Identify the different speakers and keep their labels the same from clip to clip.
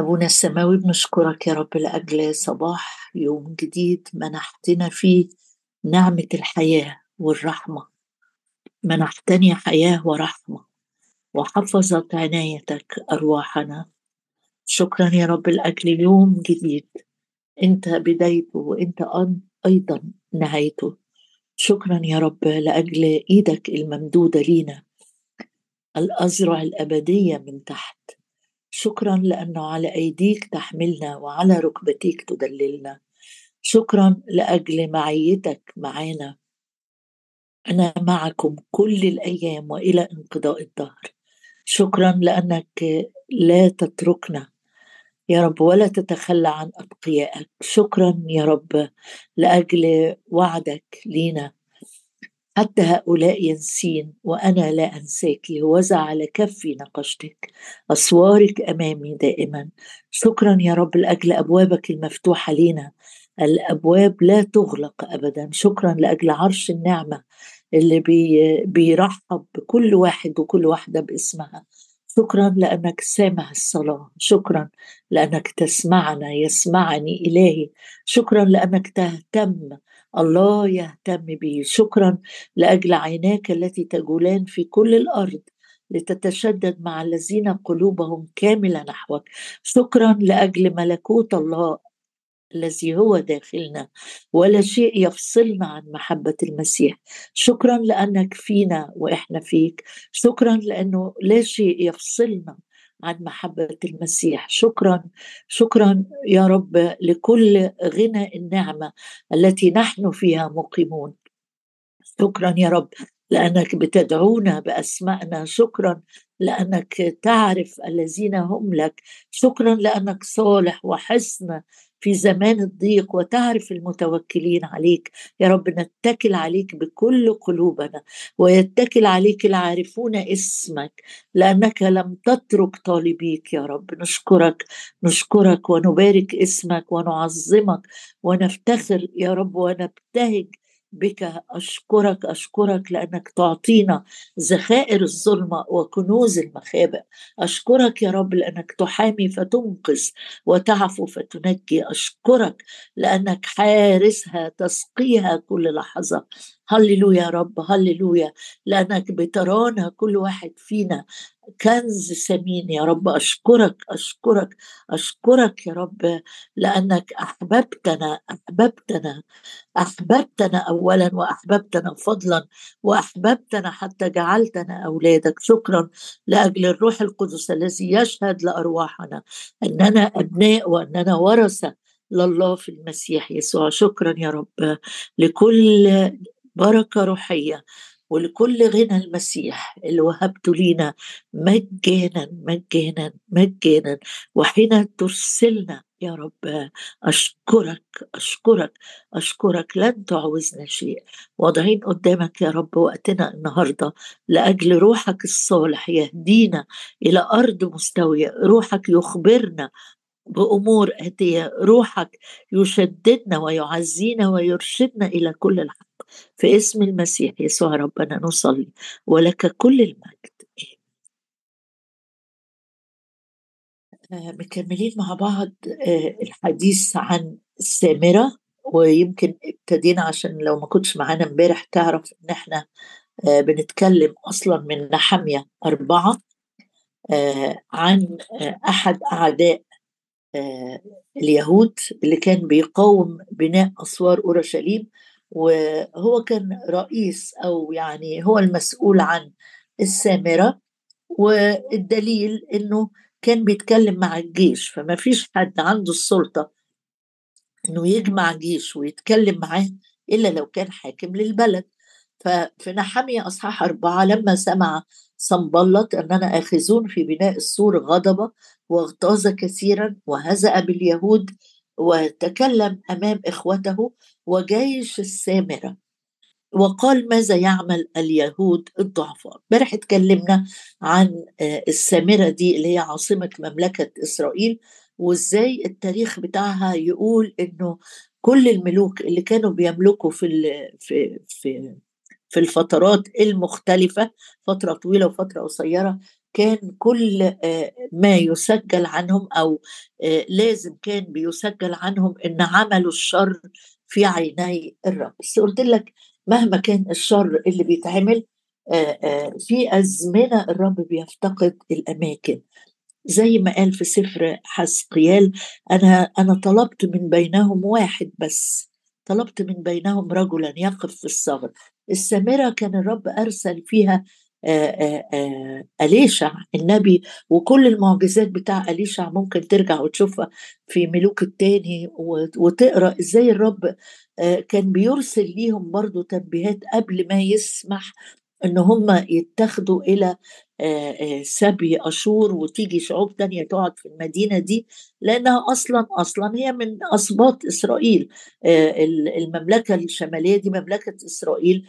Speaker 1: أبونا السماوي بنشكرك يا رب لأجل صباح يوم جديد منحتنا فيه نعمة الحياة والرحمة. منحتني حياة ورحمة وحفظت عنايتك أرواحنا. شكرا يا رب لأجل يوم جديد أنت بدايته وأنت أيضا نهايته. شكرا يا رب لأجل إيدك الممدودة لينا الأزرع الأبدية من تحت. شكرا لأنه على أيديك تحملنا وعلى ركبتيك تدللنا. شكرا لأجل معيتك معانا. أنا معكم كل الأيام وإلى انقضاء الدهر. شكرا لأنك لا تتركنا. يا رب ولا تتخلى عن أتقيائك شكرا يا رب لأجل وعدك لينا. حتى هؤلاء ينسين وأنا لا أنساك وزع على كفي نقشتك. أسوارك أمامي دائما. شكرا يا رب لأجل أبوابك المفتوحة لينا. الأبواب لا تغلق أبدا. شكرا لأجل عرش النعمة اللي بي بيرحب بكل واحد وكل واحدة باسمها. شكرا لأنك سامع الصلاة. شكرا لأنك تسمعنا. يسمعني إلهي. شكرا لأنك تهتم الله يهتم بي. شكرا لأجل عيناك التي تجولان في كل الأرض لتتشدد مع الذين قلوبهم كاملة نحوك. شكرا لأجل ملكوت الله الذي هو داخلنا ولا شيء يفصلنا عن محبة المسيح. شكرا لأنك فينا وإحنا فيك. شكرا لأنه لا شيء يفصلنا عن محبة المسيح. شكرا شكرا يا رب لكل غنى النعمة التي نحن فيها مقيمون. شكرا يا رب لأنك بتدعونا بأسمائنا. شكرا لأنك تعرف الذين هم لك. شكرا لأنك صالح وحسن في زمان الضيق وتعرف المتوكلين عليك. يا رب نتكل عليك بكل قلوبنا ويتكل عليك العارفون اسمك لأنك لم تترك طالبيك يا رب. نشكرك نشكرك ونبارك اسمك ونعظمك ونفتخر يا رب ونبتهج بك أشكرك أشكرك لأنك تعطينا ذخائر الظلمة وكنوز المخابئ. أشكرك يا رب لأنك تحامي فتنقذ وتعفو فتنجي. أشكرك لأنك حارسها تسقيها كل لحظة. هللويا يا رب هللويا. لأنك بترانا كل واحد فينا كنز ثمين يا رب. أشكرك أشكرك أشكرك يا رب لأنك أحببتنا أحببتنا أحببتنا أولا وأحببتنا فضلا وأحببتنا حتى جعلتنا أولادك. شكرا لأجل الروح القدس الذي يشهد لأرواحنا أننا أبناء وأننا ورثة لله في المسيح يسوع. شكرا يا رب. لكل بركة روحية ولكل غنى المسيح اللي وهبته لينا مجانا مجانا مجانا. وحين ترسلنا يا رب أشكرك أشكرك أشكرك. لن تعوزنا شيء. واضعين قدامك يا رب وقتنا النهاردة لأجل روحك الصالح يهدينا إلى أرض مستوية. روحك يخبرنا بأمور آتية. روحك يشددنا ويعزينا ويرشدنا إلى كل الحق في اسم المسيح يسوع ربنا نصلي. ولك كل المجد. آه، مكملين مع بعض آه، الحديث عن السامرة ويمكن ابتدينا عشان لو ما كنتش معانا امبارح تعرف إن إحنا آه، بنتكلم أصلا من نحمية أربعة عن أحد أعداء اليهود اللي كان بيقاوم بناء أسوار أورشليم. وهو كان رئيس أو يعني هو المسؤول عن السامرة والدليل إنه كان بيتكلم مع الجيش فما فيش حد عنده السلطة إنه يجمع جيش ويتكلم معاه إلا لو كان حاكم للبلد. ففي نحمية أصحاح أربعة لما سمع صنبلط أننا آخذون في بناء السور غضب واغتاظ كثيرا وهزأ باليهود وتكلم أمام إخوته وجيش السامرة. وقال ماذا يعمل اليهود الضعفاء؟ امبارح اتكلمنا عن آه، السامرة دي اللي هي عاصمة مملكة إسرائيل وازاي التاريخ بتاعها يقول إنه كل الملوك اللي كانوا بيملكوا في في في في الفترات المختلفة فترة طويلة وفترة قصيرة كان كل آه، ما يسجل عنهم أو آه، لازم كان بيسجل عنهم إن عملوا الشر في عيني الرب. بس قلت لك مهما كان الشر اللي بيتعمل في أزمنة الرب بيفتقد الأماكن. زي ما قال في سفر حسقيال أنا أنا طلبت من بينهم واحد بس. طلبت من بينهم رجلا يقف في الثغر السامرة كان الرب أرسل فيها أليشع النبي وكل المعجزات بتاع أليشع ممكن ترجع وتشوفها في ملوك التاني وتقرأ إزاي الرب كان بيرسل ليهم برضو تنبيهات قبل ما يسمح إن هم يتخذوا إلى سبي أشور وتيجي شعوب تانية تقعد في المدينة دي لأنها أصلا أصلا هي من اسباط إسرائيل المملكة الشمالية دي مملكة إسرائيل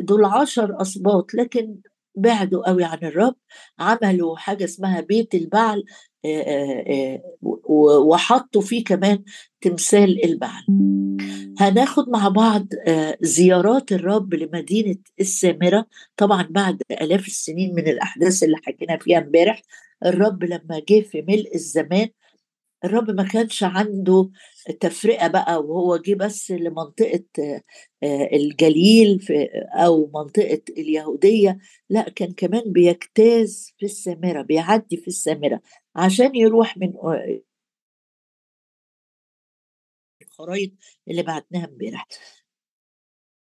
Speaker 1: دول عشر اسباط لكن بعدوا قوي عن الرب عملوا حاجة اسمها بيت البعل وحطوا فيه كمان تمثال البعل. هناخد مع بعض زيارات الرب لمدينة السامرة. طبعا بعد آلاف السنين من الأحداث اللي حكينا فيها امبارح الرب لما جه في ملء الزمان الرب ما كانش عنده تفرقة بقى وهو جه بس لمنطقة الجليل في أو منطقة اليهودية لأ كان كمان بيجتاز في السامرة بيعدي في السامرة عشان يروح من الخرايط اللي بعتناها امبارح.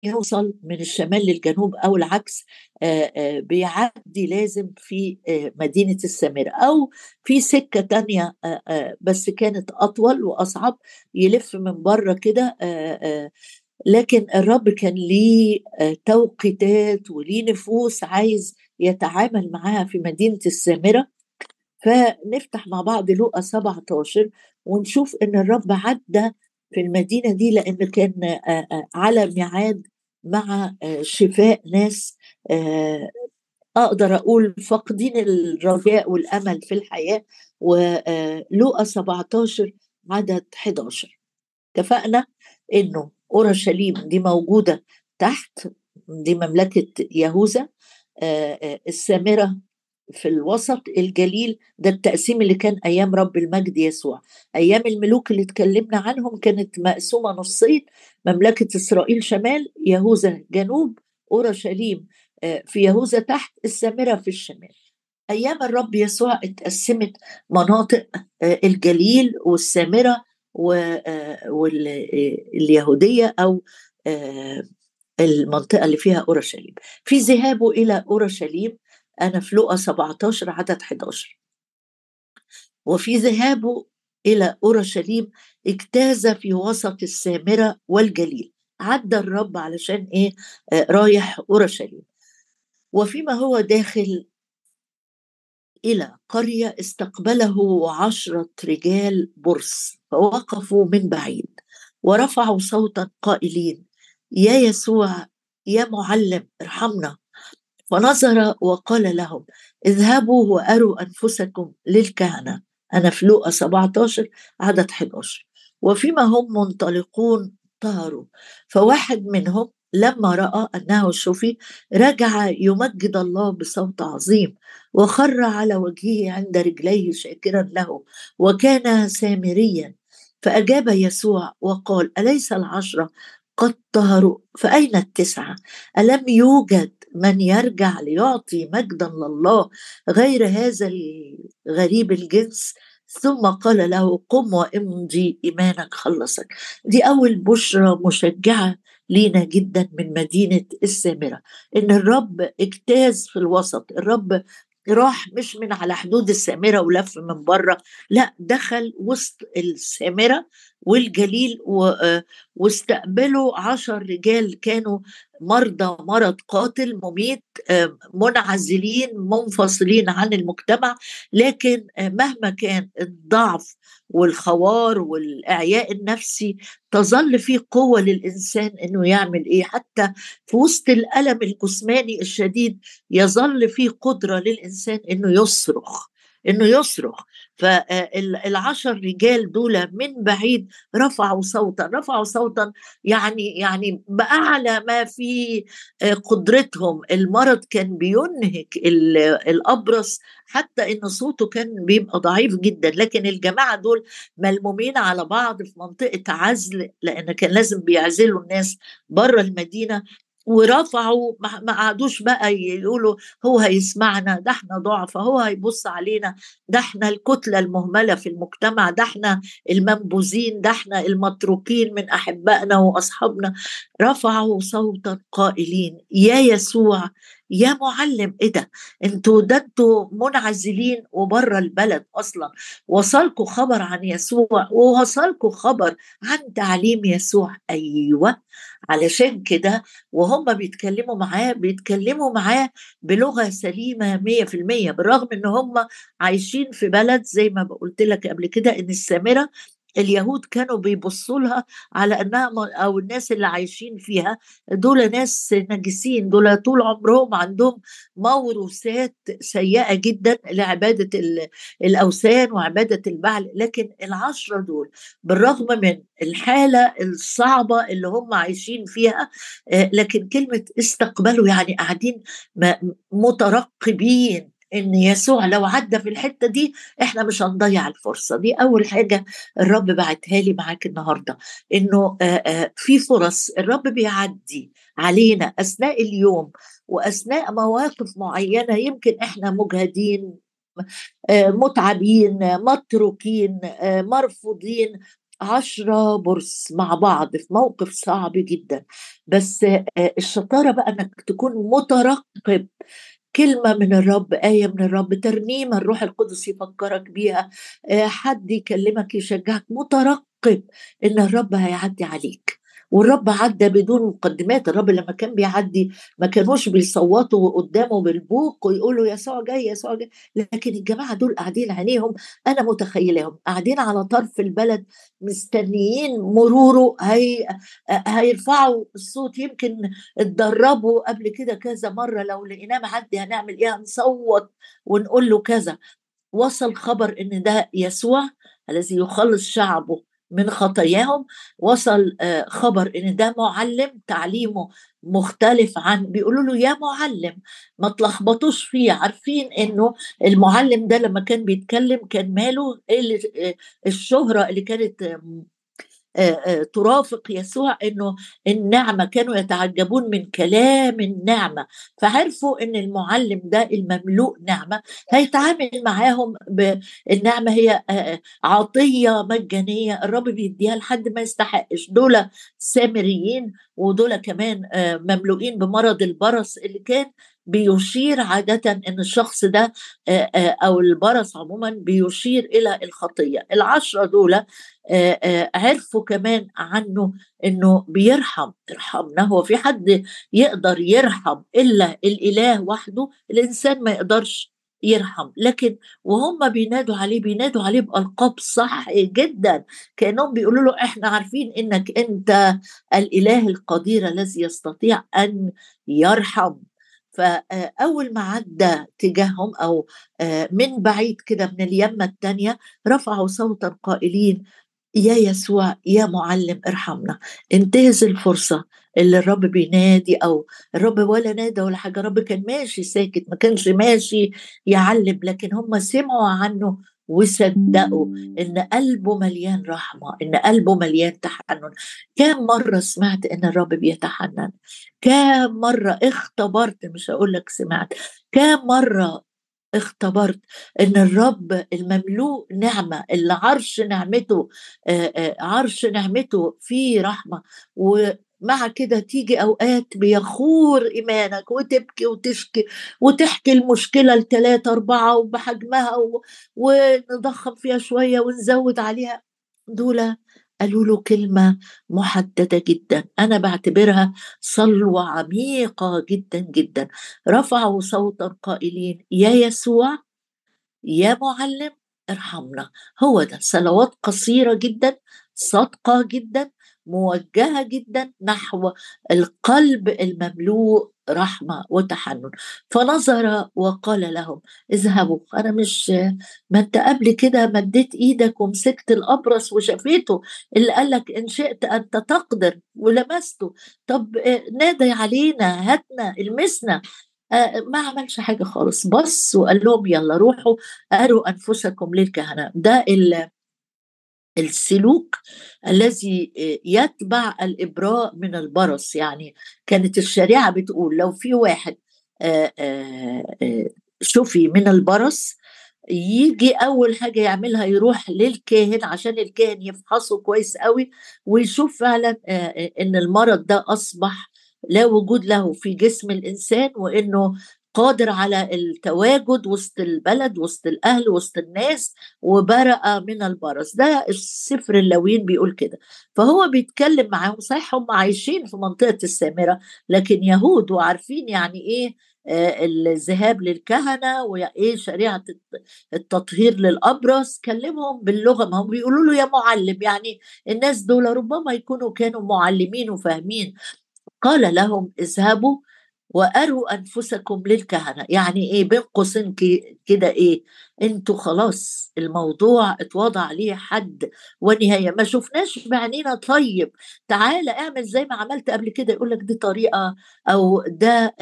Speaker 1: يوصل من الشمال للجنوب أو العكس بيعدي لازم في مدينة السامره أو في سكة تانية بس كانت أطول وأصعب يلف من بره كده لكن الرب كان ليه توقيتات وليه نفوس عايز يتعامل معاها في مدينة السامره فنفتح مع بعض لوقا 17 ونشوف إن الرب عدى في المدينة دي لأن كان على ميعاد مع شفاء ناس أقدر أقول فاقدين الرجاء والأمل في الحياة ولوقا 17 عدد 11 اتفقنا؟ إنه أورشليم دي موجودة تحت دي مملكة يهوذا السامرة في الوسط الجليل ده التقسيم اللي كان أيام رب المجد يسوع. أيام الملوك اللي اتكلمنا عنهم كانت مقسومة نصين مملكة إسرائيل شمال يهوذا جنوب أورشليم آه، في يهوذا تحت السامرة في الشمال. أيام الرب يسوع اتقسمت مناطق آه، الجليل والسامرة واليهوديه آه، أو المنطقة اللي فيها أورشليم. في ذهابه إلى أورشليم أنا في لقى 17 عدد 11 وفي ذهابه إلى أورشليم اجتاز في وسط السامرة والجليل. عدى الرب علشان إيه؟ آه رايح أورشليم. وفيما هو داخل إلى قرية استقبله عشرة رجال برص فوقفوا من بعيد. ورفعوا صوتا قائلين يا يسوع يا معلم ارحمنا. فنظر وقال لهم اذهبوا وأروا أنفسكم للكهنة. أنا في لوقا 17 عدد 11 وفيما هم منطلقون طاروا. فواحد منهم لما رأى أنه شفي رجع يمجد الله بصوت عظيم وخر على وجهه عند رجليه شاكرا له وكان سامريا. فأجاب يسوع وقال أليس العشرة قد طهروا فأين التسعة؟ ألم يوجد من يرجع ليعطي مجدا لله غير هذا الغريب الجنس. ثم قال له قم وامضي إيمانك خلصك. دي أول بشرى مشجعة لينا جدا من مدينة السامرة. إن الرب اجتاز في الوسط الرب راح مش من على حدود السامرة ولف من بره لا دخل وسط السامرة والجليل واستقبلوا عشر رجال كانوا مرضى مرض قاتل مميت منعزلين منفصلين عن المجتمع. لكن مهما كان الضعف والخوار والإعياء النفسي تظل في قوة للإنسان إنه يعمل إيه. حتى في وسط الألم الجسماني الشديد يظل في قدرة للإنسان إنه يصرخ. إنه يصرخ. فالعشر رجال دول من بعيد رفعوا صوتا رفعوا صوتا يعني يعني بأعلى ما في قدرتهم. المرض كان بينهك الأبرص حتى إن صوته كان بيبقى ضعيف جدا. لكن الجماعة دول ملمومين على بعض في منطقة عزل لأن كان لازم بيعزلوا الناس بره المدينة. ورفعوا ما عادوش بقى يقولوا هو هيسمعنا ده إحنا ضعف هو هيبص علينا ده إحنا الكتلة المهملة في المجتمع ده إحنا المنبوذين ده إحنا المتروكين من أحبائنا وأصحابنا. رفعوا صوتا قائلين يا يسوع يا معلم إيه ده؟ أنتوا ده أنتوا منعزلين وبره البلد أصلا. وصلكوا خبر عن يسوع ووصلكوا خبر عن تعليم يسوع. أيوه علشان كده وهم بيتكلموا معاه بيتكلموا معاه بلغة سليمة 100% بالرغم إن هم عايشين في بلد زي ما قلت لك قبل كده إن السامرة اليهود كانوا بيبصوا لها على إنها أو الناس اللي عايشين فيها دول ناس نجسين دول طول عمرهم عندهم موروثات سيئة جدا لعبادة الأوثان وعبادة البعل. لكن العشرة دول بالرغم من الحالة الصعبة اللي هم عايشين فيها آه، لكن كلمة استقبلوا يعني قاعدين مترقبين. إن يسوع لو عدى في الحتة دي إحنا مش هنضيع الفرصة. دي أول حاجة الرب بعتها لي معاك النهارده إنه في فرص الرب بيعدي علينا أثناء اليوم وأثناء مواقف معينة يمكن إحنا مجهدين متعبين متروكين مرفوضين عشرة برص مع بعض في موقف صعب جدا. بس الشطارة بقى إنك تكون مترقب كلمة من الرب آية من الرب ترنيمة الروح القدس يفكرك بيها. آه، حد يكلمك يشجعك مترقب إن الرب هيعدي عليك. والرب عدى بدون مقدمات. الرب لما كان بيعدي ما كانوش بيصوتوا قدامه بالبوق ويقولوا يسوع جاي يسوع جاي. لكن الجماعة دول قاعدين عينيهم. أنا متخيلهم قاعدين على طرف البلد مستنيين مروره هي هيرفعوا الصوت. يمكن اتدربوا قبل كده كذا مرة. لو لقيناه معدي هنعمل إيه؟ هنصوت ونقول له كذا. وصل خبر إن ده يسوع الذي يخلص شعبه. من خطاياهم وصل آه، خبر إن ده معلم تعليمه مختلف عن بيقولوا له يا معلم ما تلخبطوش فيه عارفين إنه المعلم ده لما كان بيتكلم كان ماله إيه الشهرة اللي كانت ترافق يسوع إنه النعمة كانوا يتعجبون من كلام النعمة. فعرفوا إن المعلم ده المملوء نعمة هيتعامل معاهم بالنعمه هي عطية مجانية الرب بيديها لحد ما يستحقش. دول سامريين ودول كمان مملوئين بمرض البرص اللي كان بيشير عادة أن الشخص ده أو البرص عموما بيشير إلى الخطية. العشرة دول عرفوا كمان عنه أنه بيرحم ارحمنا هو في حد يقدر يرحم إلا الإله وحده؟ الإنسان ما يقدرش يرحم. لكن وهم بينادوا عليه بينادوا عليه بألقاب صح جدا. كأنهم بيقولوا له إحنا عارفين إنك أنت الإله القدير الذي يستطيع أن يرحم. فأول ما عدى تجاههم أو من بعيد كده من اليمة الثانية رفعوا صوتا قائلين يا يسوع يا معلم ارحمنا انتهز الفرصة اللي الرب بينادي أو الرب ولا نادى ولا حاجة. الرب كان ماشي ساكت ما كانش ماشي يعلم لكن هم سمعوا عنه وصدقوا إن قلبه مليان رحمة إن قلبه مليان تحنن. كم مرة سمعت إن الرب بيتحنن؟ كم مرة اختبرت مش هقول لك سمعت. كم مرة اختبرت إن الرب المملوء نعمة اللي عرش نعمته عرش نعمته فيه رحمة مع كده تيجي أوقات بيخور إيمانك وتبكي وتشكي وتحكي المشكلة لثلاثه أربعة وبحجمها ونضخم فيها شوية ونزود عليها. دول قالوا له كلمة محددة جدا. أنا بعتبرها صلوة عميقة جدا جدا. رفعوا صوتا قائلين يا يسوع يا معلم ارحمنا. هو ده صلوات قصيرة جدا صادقة جدا موجهة جدا نحو القلب المملوء رحمة وتحنن. فنظر وقال لهم اذهبوا أنا مش ما أنت قبل كده مديت إيدك ومسكت الأبرص وشفيته اللي قال لك إن شئت أنت تقدر ولمسته. طب نادي علينا هاتنا المسنا. آه، ما عملش حاجة خالص. بص وقال لهم يلا روحوا أروا أنفسكم للكهنة. ده السلوك الذي يتبع الإبراء من البرص. يعني كانت الشريعة بتقول لو في واحد شفي من البرص يجي أول حاجة يعملها يروح للكاهن عشان الكاهن يفحصه كويس قوي ويشوف فعلا إن المرض ده أصبح لا وجود له في جسم الإنسان وإنه قادر على التواجد وسط البلد وسط الأهل وسط الناس وبرأ من البرص ده السفر اللوين بيقول كده. فهو بيتكلم معاهم صحيح هم عايشين في منطقة السامرة لكن يهود وعارفين يعني إيه آه، الذهاب للكهنة وإيه شريعة التطهير للابرص كلمهم باللغة ما هم بيقولوا له يا معلم يعني الناس دول ربما يكونوا كانوا معلمين وفاهمين. قال لهم اذهبوا وأروا أنفسكم للكهنة. يعني إيه؟ بين قوسين كده إيه؟ أنتوا خلاص الموضوع اتوضع عليه حد ونهاية. ما شفناش بعينينا طيب. تعالى اعمل زي ما عملت قبل كده يقول لك دي طريقة أو ده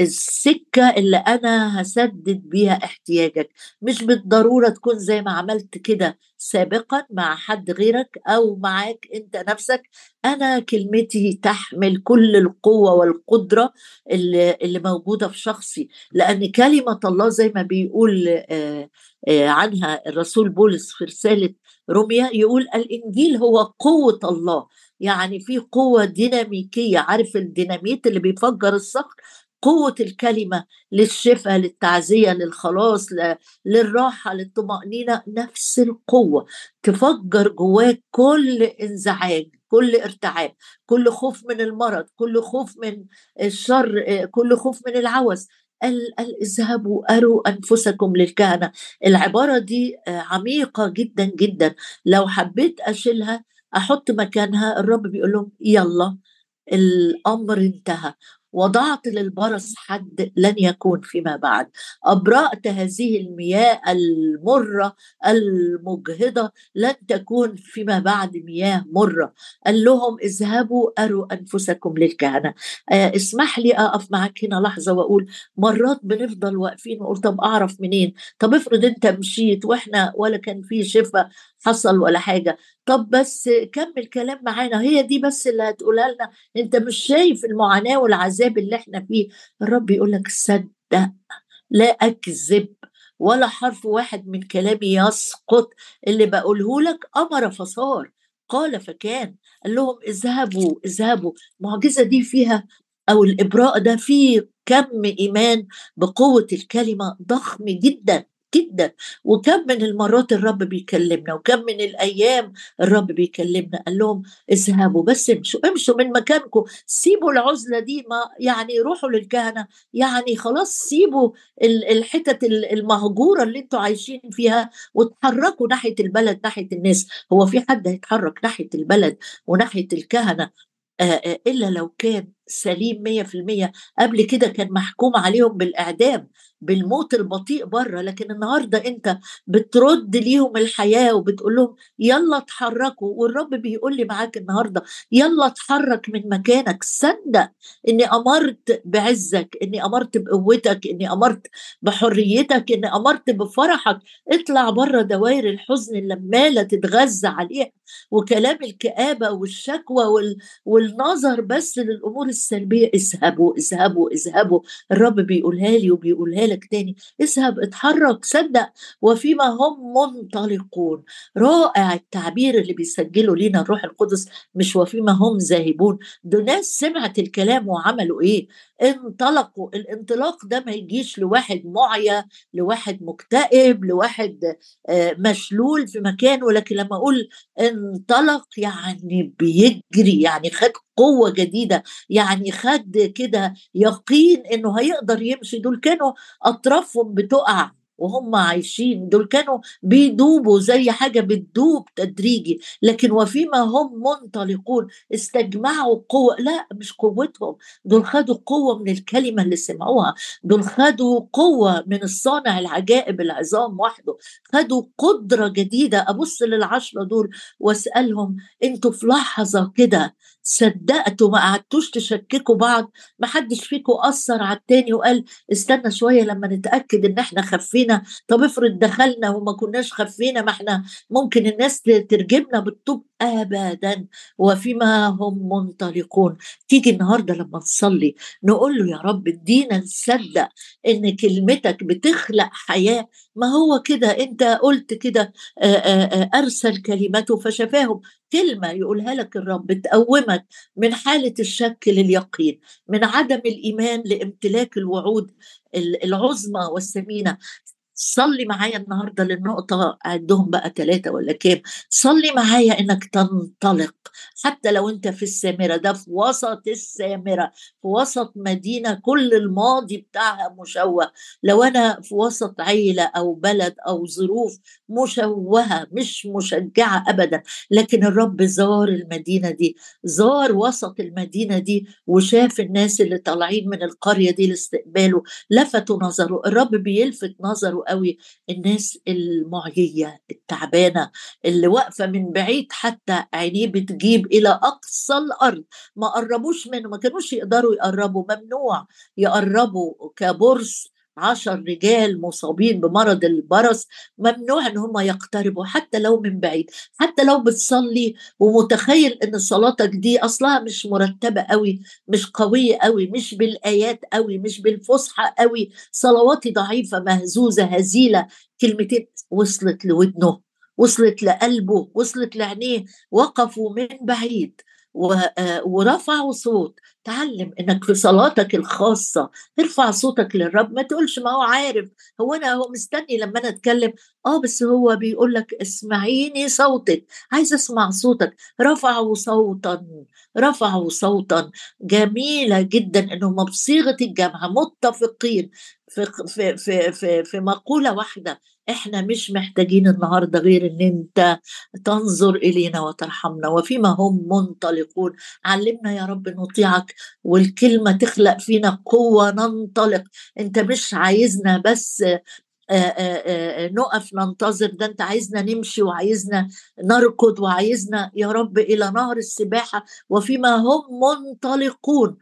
Speaker 1: السكة اللي أنا هسدد بيها احتياجك. مش بالضرورة تكون زي ما عملت كده سابقا مع حد غيرك أو معاك أنت نفسك. أنا كلمتي تحمل كل القوة والقدرة اللي, اللي موجودة في شخصي لأن كلمة الله زي ما بيقول آه، آه، عنها الرسول بولس في رسالة روميا يقول الإنجيل هو قوة الله. يعني في قوة ديناميكية. عارف الديناميت اللي بيفجر الصخر؟ قوة الكلمة للشفاء للتعزية للخلاص للراحة للطمأنينة. نفس القوة. تفجر جواك كل انزعاج كل ارتعاب كل خوف من المرض كل خوف من الشر كل خوف من العوز. اذهبوا أروا أنفسكم للكهنة. العبارة دي عميقة جدا جدا. لو حبيت أشيلها أحط مكانها الرب بيقول لهم يلا الأمر انتهى. وضعت للبرص حد لن يكون فيما بعد. أبرأت هذه المياه المرة المجهضة لن تكون فيما بعد مياه مرة. قال لهم اذهبوا أروا أنفسكم للكهنة. آه اسمح لي أقف معاك هنا لحظة وأقول مرات بنفضل واقفين ونقول طب أعرف منين؟ طب افرض أنت مشيت وإحنا ولا كان في شفاء. حصل ولا حاجة. طب بس كمل كلام معانا. هي دي بس اللي هتقولها لنا. أنت مش شايف المعاناة والعذاب اللي إحنا فيه؟ الرب يقول لك صدق لا أكذب ولا حرف واحد من كلامي يسقط. اللي بقوله لك أمر فصار. قال فكان. قال لهم اذهبوا اذهبوا. المعجزه دي فيها أو الإبراء ده فيه كم إيمان بقوة الكلمة ضخم جدا. جدا. وكم من المرات الرب بيكلمنا وكم من الأيام الرب بيكلمنا قال لهم اذهبوا بس امشوا امشوا من مكانكم سيبوا العزلة دي ما يعني روحوا للكهنه يعني خلاص سيبوا الحتت المهجورة اللي أنتوا عايشين فيها وتحركوا ناحية البلد ناحية الناس. هو في حد هيتحرك ناحية البلد وناحية الكهنة؟ إلا لو كان سليم 100% قبل كده كان محكوم عليهم بالإعدام بالموت البطيء برة. لكن النهارده أنت بترد ليهم الحياة وبتقول لهم يلا اتحركوا والرب بيقول لي معاك النهارده يلا اتحرك من مكانك. صدق إني أمرت بعزك إني أمرت بقوتك إني أمرت بحريتك إني أمرت بفرحك. اطلع برة دوائر الحزن اللي عماله تتغذى عليها وكلام الكآبة والشكوى وال... والنظر بس للأمور السلبية اذهبوا اذهبوا اذهبوا. الرب بيقولها لي وبيقولها لك تاني. اذهب اتحرك صدق. وفيما هم منطلقون. رائع التعبير اللي بيسجله لينا الروح القدس مش وفيما هم ذاهبون. دول ناس سمعت الكلام وعملوا إيه؟ انطلقوا. الانطلاق ده ما يجيش لواحد معيا لواحد مكتئب لواحد آه، مشلول في مكانه. لكن لما أقول انطلق يعني بيجري يعني خد قوة جديدة يعني خد كده يقين إنه هيقدر يمشي. دول كانوا أطرافهم بتقع وهم عايشين. دول كانوا بيدوبوا زي حاجة بتدوب تدريجي. لكن وفيما هم منطلقون استجمعوا قوة. لا مش قوتهم. دول خدوا قوة من الكلمة اللي سمعوها. دول خدوا قوة من الصانع العجائب العظام وحده. خدوا قدرة جديدة. أبص للعشرة دول وأسألهم أنتوا في لحظة كده صدقتوا ما قعدتوش تشككوا بعض ما حدش فيكم اثر على التاني وقال استنى شوية لما نتأكد إن إحنا خفينا. طب افرض دخلنا وما كناش خفينا ما إحنا ممكن الناس ترجمنا بالطوب ابدا وفيما هم منطلقون. تيجي النهارده لما نصلي نقول له يا رب ادينا نصدق إن كلمتك بتخلق حياة. ما هو كده؟ أنت قلت كده أرسل كلمته فشفاهم. كلمة يقولها لك الرب تقومك من حالة الشك لليقين من عدم الإيمان لامتلاك الوعود العظمى والثمينة. صلي معايا النهارده للنقطة عندهم بقى ثلاثة ولا كام؟ صلي معايا إنك تنطلق. حتى لو أنت في السامرة ده في وسط السامرة في وسط مدينة كل الماضي بتاعها مشوه. لو أنا في وسط عيلة أو بلد أو ظروف مشوهة مش مشجعة ابدا. لكن الرب زار المدينة دي زار وسط المدينة دي وشاف الناس اللي طالعين من القرية دي لاستقباله لفتوا نظره. الرب بيلفت نظره قوي الناس المعيية التعبانة اللي واقفة من بعيد حتى عينيه بتجيب إلى أقصى الأرض. ما قربوش منه ما كانوش يقدروا يقربوا ممنوع يقربوا كبرص عشر رجال مصابين بمرض البرص ممنوع إن هم يقتربوا حتى لو من بعيد حتى لو بتصلي. ومتخيل إن صلاتك دي أصلها مش مرتبة قوي مش قوية قوي مش بالآيات قوي مش بالفصحى قوي صلواتي ضعيفة مهزوزة هزيلة. كلمتين وصلت لودنه وصلت لقلبه وصلت لعينيه وقفوا من بعيد. ورفعوا صوت. تعلم إنك في صلاتك الخاصة ترفع صوتك للرب. ما تقولش ما هو عارف. هو أنا هو مستني لما أنا أتكلم. آه بس هو بيقول لك اسمعيني صوتك. عايز أسمع صوتك. رفعوا صوتا. رفعوا صوتا. جميلة جدا انهم بصيغه الجامعة متفقين. في في في في, في مقولة واحدة. إحنا مش محتاجين النهارده غير إن أنت تنظر إلينا وترحمنا. وفيما هم منطلقون علمنا يا رب نطيعك والكلمة تخلق فينا قوة ننطلق. أنت مش عايزنا بس نقف ننتظر ده أنت عايزنا نمشي وعايزنا نركض وعايزنا يا رب إلى نهر السباحة. وفيما هم منطلقون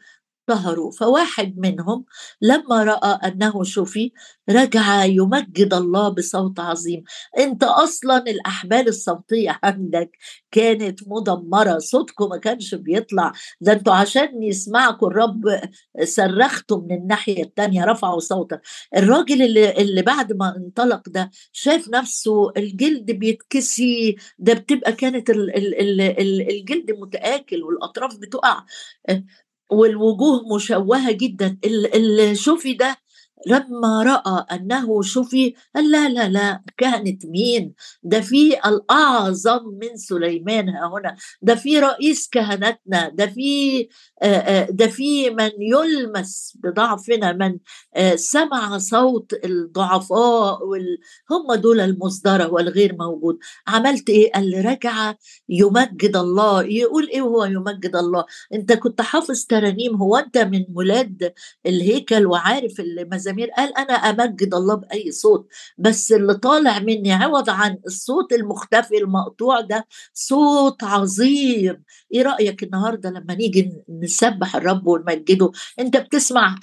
Speaker 1: ظهروا. فواحد منهم لما رأى أنه شفي رجع يمجد الله بصوت عظيم. أنت أصلا الأحبال الصوتية عندك كانت مدمرة. صوتكم ما كانش بيطلع. ده أنتوا عشان يسمعكم الرب صرختوا من الناحية الثانية رفعوا صوتك. الراجل اللي, اللي بعد ما انطلق ده شاف نفسه الجلد بيتكسي. ده بتبقى كانت الجلد متآكل والأطراف بتقع. والوجوه مشوهة جدا. اللي شوفي ده لما رأى أنه شفي قال لا لا لا كانت مين؟ ده في الأعظم من سليمان هنا. ده في رئيس كهنتنا. ده في ده في من يلمس بضعفنا من سمع صوت الضعفاء هم دول المصدرة والغير موجود. عملت إيه؟ قال رجع يمجد الله. يقول إيه هو يمجد الله؟ أنت كنت حافظ ترانيم. هو أنت من ولاد الهيكل وعارف المزامير قال أنا أمجد الله بأي صوت بس اللي طالع مني عوض عن الصوت المختفي المقطوع ده صوت عظيم. إيه رأيك النهارده لما نيجي نسبح الرب ونمجده؟ أنت بتسمع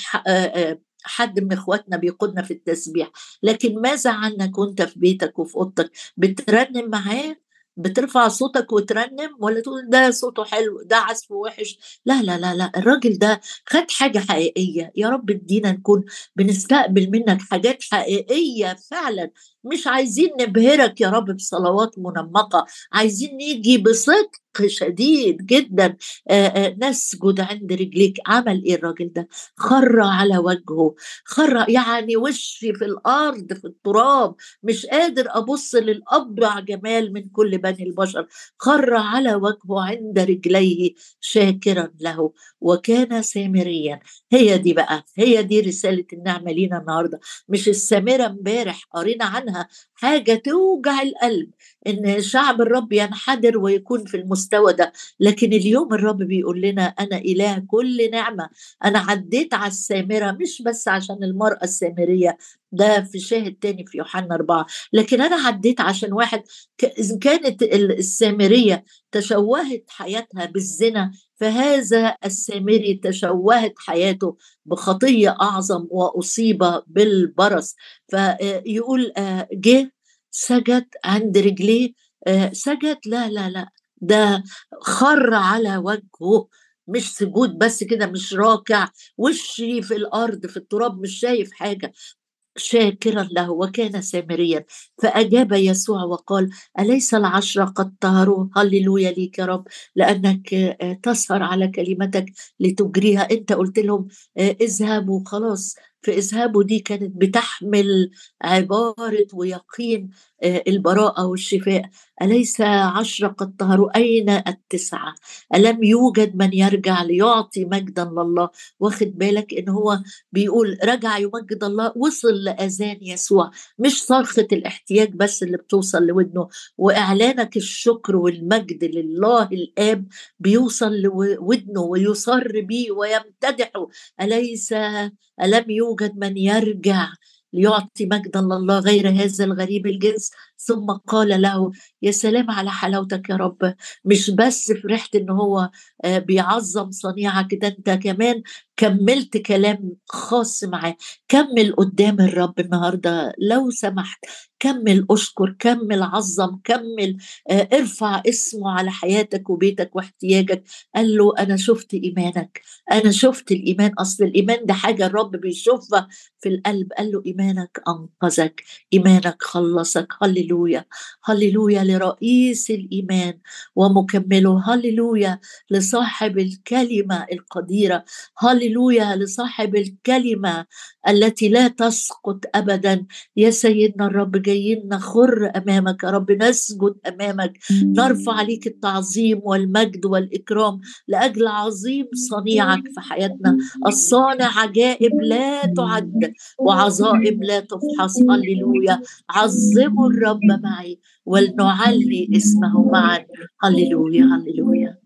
Speaker 1: حد من إخواتنا بيقودنا في التسبيح لكن ماذا عنك وأنت في بيتك وفي أوضتك؟ بترنم معاه؟ بترفع صوتك وترنم ولا تقول ده صوته حلو ده عزفه وحش؟ لا لا لا لا الراجل ده خد حاجة حقيقية. يا رب ادينا نكون بنستقبل منك حاجات حقيقية فعلا. مش عايزين نبهرك يا رب بصلوات منمقة عايزين نيجي بصدق شديد جدا نسجد عند رجليك. عمل إيه الراجل ده؟ خر على وجهه. خر يعني وشي في الأرض في التراب. مش قادر أبص للأبرع جمال من كل بني البشر. خر على وجهه عند رجليه شاكرا له. وكان سامريا. هي دي بقى هي دي رسالة النعمة لينا النهارده. مش السامرة امبارح قرينا عنها حاجة توجع القلب إن شعب الرب ينحدر ويكون في المستوى ده. لكن اليوم الرب بيقول لنا أنا إله كل نعمة. أنا عديت على السامرة مش بس عشان المرأة السامرية ده في شاهد تاني في يوحنا أربعة. لكن أنا عديت عشان واحد إذا كانت السامرية تشوهت حياتها بالزنا فهذا السامري تشوهت حياته بخطية أعظم وأصيب بالبرص. فيقول آه، جه سجد عند رجليه آه، سجد لا لا لا ده خر على وجهه مش سجود بس كده مش راكع وشي في الأرض في التراب مش شايف حاجة. شاكرا له وكان سامريا. فأجاب يسوع وقال أليس العشرة قد طهروا هللويا ليك يا رب. لأنك آه، تسهر على كلمتك لتجريها. أنت قلت لهم آه، اذهبوا. خلاص. فاذهبوا دي كانت بتحمل عبارة ويقين البراءة والشفاء. أليس عشرة قد طهروا أين التسعة؟ ألم يوجد من يرجع ليعطي مجدا لله؟ واخد بالك إن هو بيقول رجع يمجد الله؟ وصل لأذان يسوع. مش صرخة الاحتياج بس اللي بتوصل لودنه. وإعلانك الشكر والمجد لله الآب بيوصل لودنه ويصر بيه ويمتدحه. أليس ألم يوجد من يرجع ليعطي مجدا لله غير هذا الغريب الجنس. ثم قال له يا سلام على حلاوتك يا رب. مش بس فرحت إن هو آه، بيعظم صنيعك ده أنت كمان كملت كلام خاص معاه. كمل قدام الرب النهارده لو سمحت. كمل أشكر كمل عظم كمل آه، ارفع اسمه على حياتك وبيتك واحتياجك. قال له أنا شفت إيمانك. أنا شفت الإيمان. أصل الإيمان ده حاجة الرب بيشوفها في القلب. قال له إيمانك أنقذك. إيمانك خلصك. هللويا. هللويا لرئيس الإيمان ومكمله هللويا لصاحب الكلمة القديرة. هللويا لصاحب الكلمة التي لا تسقط ابدا. يا سيدنا الرب جايين نخر أمامك. يا رب نسجد أمامك. نرفع عليك التعظيم والمجد والإكرام لأجل عظيم صنيعك في حياتنا. الصانع عجائب لا تعد وعظائم لا تفحص. هللويا عظموا الرب معي ولنعلي اسمه معا. هللويا هللويا.